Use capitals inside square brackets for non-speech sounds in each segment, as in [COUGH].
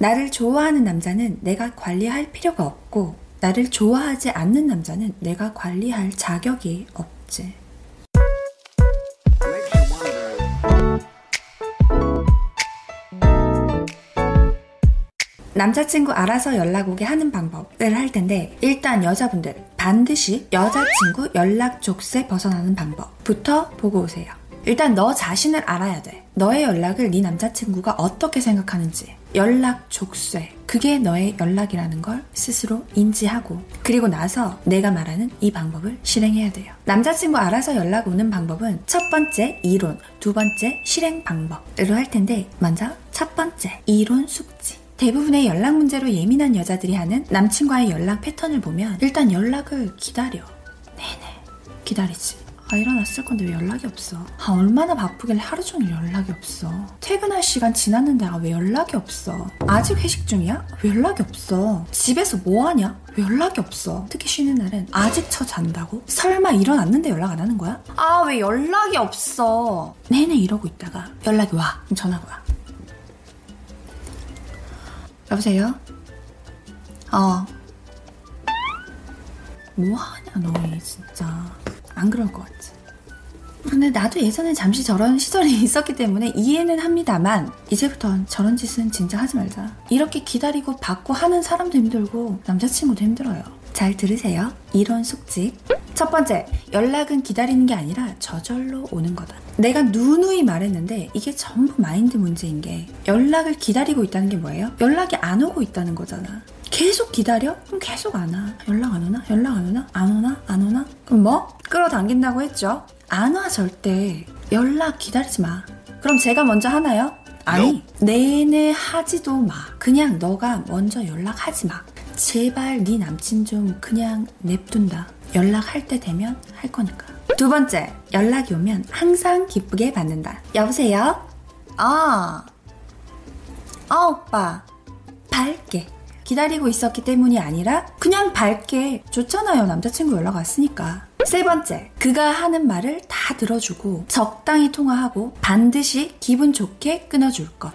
나를 좋아하는 남자는 내가 관리할 필요가 없고 나를 좋아하지 않는 남자는 내가 관리할 자격이 없지. 남자친구 알아서 연락 오게 하는 방법을 할 텐데 일단 여자분들 반드시 여자친구 연락 족쇄 벗어나는 방법부터 보고 오세요. 일단 너 자신을 알아야 돼. 너의 연락을 네 남자친구가 어떻게 생각하는지. 연락 족쇄. 그게 너의 연락이라는 걸 스스로 인지하고 그리고 나서 내가 말하는 이 방법을 실행해야 돼요. 남자친구 알아서 연락 오는 방법은 첫 번째 이론, 두 번째 실행 방법으로 할 텐데 먼저 첫 번째 이론 숙지. 대부분의 연락 문제로 예민한 여자들이 하는 남친과의 연락 패턴을 보면 일단 연락을 기다려. 네네. 기다리지. 아, 일어났을 건데 왜 연락이 없어? 아, 얼마나 바쁘길래 하루 종일 연락이 없어? 퇴근할 시간 지났는데 아, 왜 연락이 없어? 아직 회식 중이야? 왜 연락이 없어? 집에서 뭐 하냐? 왜 연락이 없어? 특히 쉬는 날은 아직 쳐 잔다고? 설마 일어났는데 연락 안 하는 거야? 아, 왜 연락이 없어? 내내 이러고 있다가 연락이 와. 전화가 와. 여보세요? 어. 뭐 하냐, 너희, 진짜. 안 그럴 것 같지? 근데 나도 예전에 잠시 저런 시절이 [LAUGHS] 있었기 때문에 이해는 합니다만, 이제부턴 저런 짓은 진짜 하지 말자. 이렇게 기다리고 받고 하는 사람도 힘들고, 남자친구도 힘들어요. 잘 들으세요. 이런 숙직. 첫 번째, 연락은 기다리는 게 아니라 저절로 오는 거다. 내가 누누이 말했는데 이게 전부 마인드 문제인 게 연락을 기다리고 있다는 게 뭐예요? 연락이 안 오고 있다는 거잖아. 계속 기다려? 그럼 계속 안 와. 연락 안 오나? 연락 안 오나? 안 오나? 안 오나? 그럼 뭐? 끌어당긴다고 했죠? 안 와, 절대. 연락 기다리지 마. 그럼 제가 먼저 하나요? 아니, 내내 하지도 마. 그냥 너가 먼저 연락하지 마. 제발 네 남친 좀 그냥 냅둔다. 연락할 때 되면 할 거니까. 두 번째, 연락이 오면 항상 기쁘게 받는다. 여보세요? 아, 아, 오빠. 밝게. 기다리고 있었기 때문이 아니라 그냥 밝게 좋잖아요. 남자친구 연락 왔으니까. 세 번째, 그가 하는 말을 다 들어주고 적당히 통화하고 반드시 기분 좋게 끊어줄 것.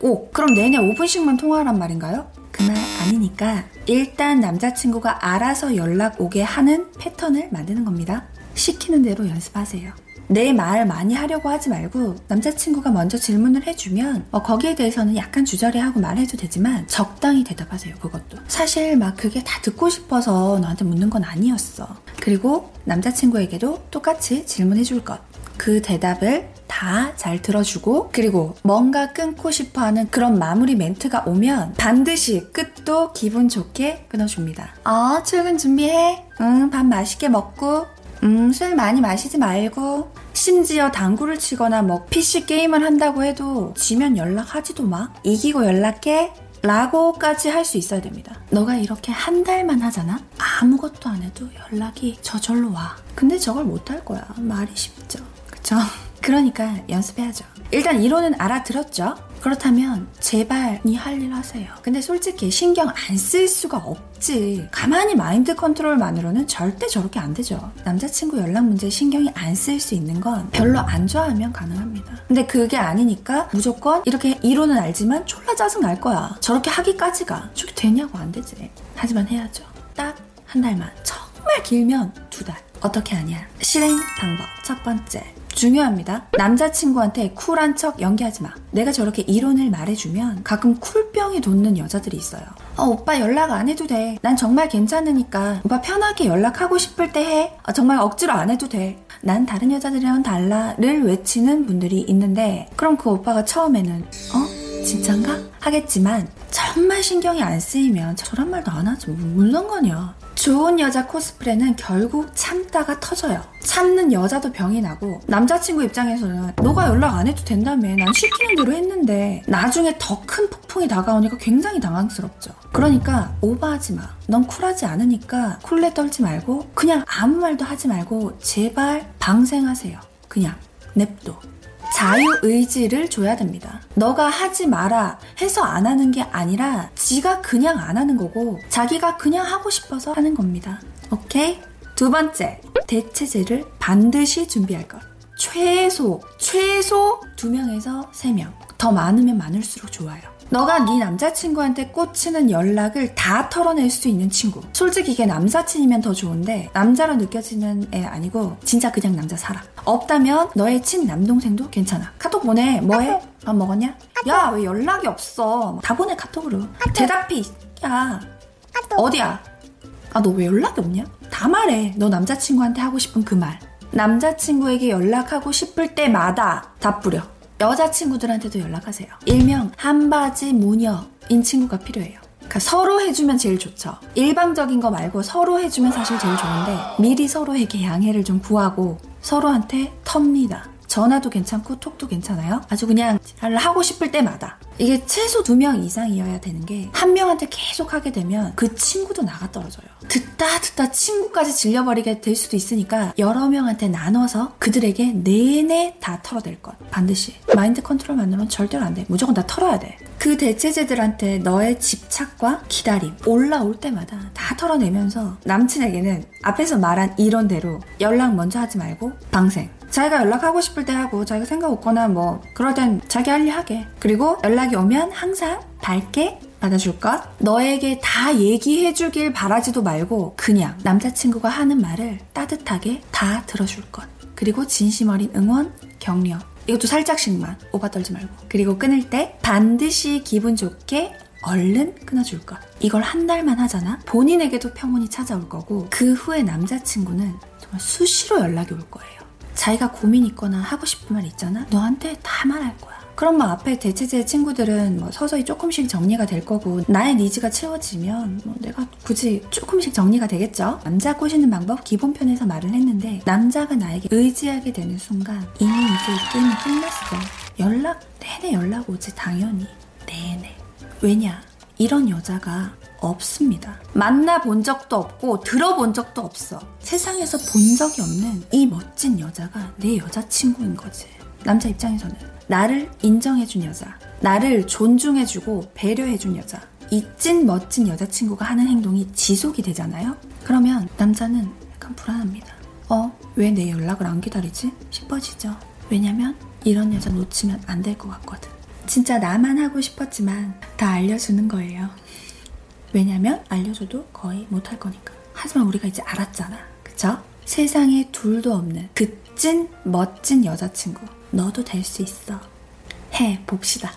오, 그럼 내내 5분씩만 통화하란 말인가요? 그말 아니니까 일단 남자친구가 알아서 연락 오게 하는 패턴을 만드는 겁니다. 시키는 대로 연습하세요. 내 말 많이 하려고 하지 말고 남자친구가 먼저 질문을 해주면 어, 거기에 대해서는 약간 주저리하고 말해도 되지만 적당히 대답하세요 그것도. 사실 막 그게 다 듣고 싶어서 너한테 묻는 건 아니었어. 그리고 남자친구에게도 똑같이 질문해줄 것. 그 대답을 다 잘 들어주고 그리고 뭔가 끊고 싶어하는 그런 마무리 멘트가 오면 반드시 끝도 기분 좋게 끊어줍니다. 어 출근 준비해. 응 밥 맛있게 먹고 음, 술 많이 마시지 말고, 심지어 당구를 치거나 뭐 PC 게임을 한다고 해도 지면 연락하지도 마. 이기고 연락해. 라고까지 할 수 있어야 됩니다. 너가 이렇게 한 달만 하잖아? 아무것도 안 해도 연락이 저절로 와. 근데 저걸 못 할 거야. 말이 쉽죠. 그쵸? [LAUGHS] 그러니까 연습해야죠. 일단 이론은 알아들었죠? 그렇다면 제발 니 할 일 하세요. 근데 솔직히 신경 안 쓸 수가 없지. 가만히 마인드 컨트롤만으로는 절대 저렇게 안 되죠. 남자친구 연락 문제에 신경이 안 쓸 수 있는 건 별로 안 좋아하면 가능합니다. 근데 그게 아니니까 무조건 이렇게 이론은 알지만 졸라 짜증 날 거야. 저렇게 하기까지가 저게 되냐고 안 되지. 하지만 해야죠. 딱 한 달만. 정말 길면 두 달. 어떻게 하냐? 실행 방법. 첫 번째. 중요합니다. 남자친구한테 쿨한 척 연기하지 마. 내가 저렇게 이론을 말해주면 가끔 쿨병이 돋는 여자들이 있어요. 어, 오빠 연락 안 해도 돼. 난 정말 괜찮으니까. 오빠 편하게 연락하고 싶을 때 해. 어, 정말 억지로 안 해도 돼. 난 다른 여자들이랑 달라를 외치는 분들이 있는데, 그럼 그 오빠가 처음에는, 어? 진짠가? 하겠지만, 정말 신경이 안 쓰이면 저런 말도 안 하죠. 뭔 상관이야. 좋은 여자 코스프레는 결국 참다가 터져요. 참는 여자도 병이 나고 남자친구 입장에서는 너가 연락 안 해도 된다며 난 시키는 대로 했는데 나중에 더 큰 폭풍이 다가오니까 굉장히 당황스럽죠. 그러니까 오버하지 마. 넌 쿨하지 않으니까 쿨레 떨지 말고 그냥 아무 말도 하지 말고 제발 방생하세요. 그냥 냅둬. 자유의지를 줘야 됩니다. 너가 하지 마라 해서 안 하는 게 아니라 지가 그냥 안 하는 거고 자기가 그냥 하고 싶어서 하는 겁니다. 오케이? 두 번째, 대체제를 반드시 준비할 것. 최소, 최소 2명에서 3명. 더 많으면 많을수록 좋아요. 너가 네 남자친구한테 꽂히는 연락을 다 털어낼 수 있는 친구. 솔직히 이게 남사친이면 더 좋은데 남자로 느껴지는 애 아니고 진짜 그냥 남자 사람. 없다면 너의 친 남동생도 괜찮아. 카톡 보내. 뭐해? 밥 먹었냐? 야 왜 연락이 없어? 다 보내 카톡으로. 대답해. 야 어디야? 아 너 왜 연락이 없냐? 다 말해. 너 남자친구한테 하고 싶은 그 말. 남자친구에게 연락하고 싶을 때마다 다 뿌려. 여자친구들한테도 연락하세요. 일명 한바지 무녀인 친구가 필요해요. 그러니까 서로 해주면 제일 좋죠. 일방적인 거 말고 서로 해주면 사실 제일 좋은데 미리 서로에게 양해를 좀 구하고 서로한테 텁니다. 전화도 괜찮고 톡도 괜찮아요. 아주 그냥 하고 싶을 때마다. 이게 최소 두 명 이상이어야 되는 게 한 명한테 계속 하게 되면 그 친구도 나가 떨어져요. 듣다 듣다 친구까지 질려버리게 될 수도 있으니까 여러 명한테 나눠서 그들에게 내내 다 털어댈 것. 반드시. 마인드 컨트롤 만으로는 절대로 안 돼. 무조건 다 털어야 돼. 그 대체제들한테 너의 집착과 기다림 올라올 때마다 다 털어내면서 남친에게는 앞에서 말한 이론대로 연락 먼저 하지 말고 방생. 자기가 연락하고 싶을 때 하고 자기가 생각 없거나 뭐 그럴 땐 자기 할 일 하게. 그리고 연락이 오면 항상 밝게 받아줄 것. 너에게 다 얘기해주길 바라지도 말고 그냥 남자친구가 하는 말을 따뜻하게 다 들어줄 것. 그리고 진심 어린 응원, 격려. 이것도 살짝씩만 오바 떨지 말고. 그리고 끊을 때 반드시 기분 좋게 얼른 끊어줄 것. 이걸 한 달만 하잖아? 본인에게도 평온이 찾아올 거고, 그 후에 남자친구는 정말 수시로 연락이 올 거예요. 자기가 고민 있거나 하고 싶은 말 있잖아? 너한테 다 말할 거야. 그럼 뭐 앞에 대체제 친구들은 뭐 서서히 조금씩 정리가 될 거고 나의 니즈가 채워지면 뭐 내가 굳이 조금씩 정리가 되겠죠. 남자 꼬시는 방법 기본편에서 말을 했는데 남자가 나에게 의지하게 되는 순간 이미 이제 게임이 끝났어. 연락 내내 연락 오지 당연히 내내. 왜냐 이런 여자가 없습니다. 만나본 적도 없고 들어본 적도 없어. 세상에서 본 적이 없는 이 멋진 여자가 내 여자친구인 거지. 남자 입장에서는 나를 인정해준 여자, 나를 존중해주고 배려해준 여자, 이 찐 멋진 여자친구가 하는 행동이 지속이 되잖아요? 그러면 남자는 약간 불안합니다. 어, 왜 내 연락을 안 기다리지? 싶어지죠. 왜냐면 이런 여자 놓치면 안 될 것 같거든. 진짜 나만 하고 싶었지만 다 알려주는 거예요. 왜냐면 알려줘도 거의 못할 거니까. 하지만 우리가 이제 알았잖아. 그쵸? 세상에 둘도 없는 그 찐 멋진 여자친구. 너도 될 수 있어. 해 봅시다.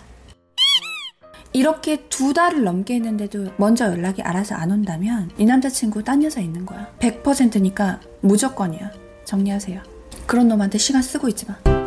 이렇게 두 달을 넘게 했는데도 먼저 연락이 알아서 안 온다면 이 남자친구 딴 여자 있는 거야. 100%니까 무조건이야. 정리하세요. 그런 놈한테 시간 쓰고 있지 마.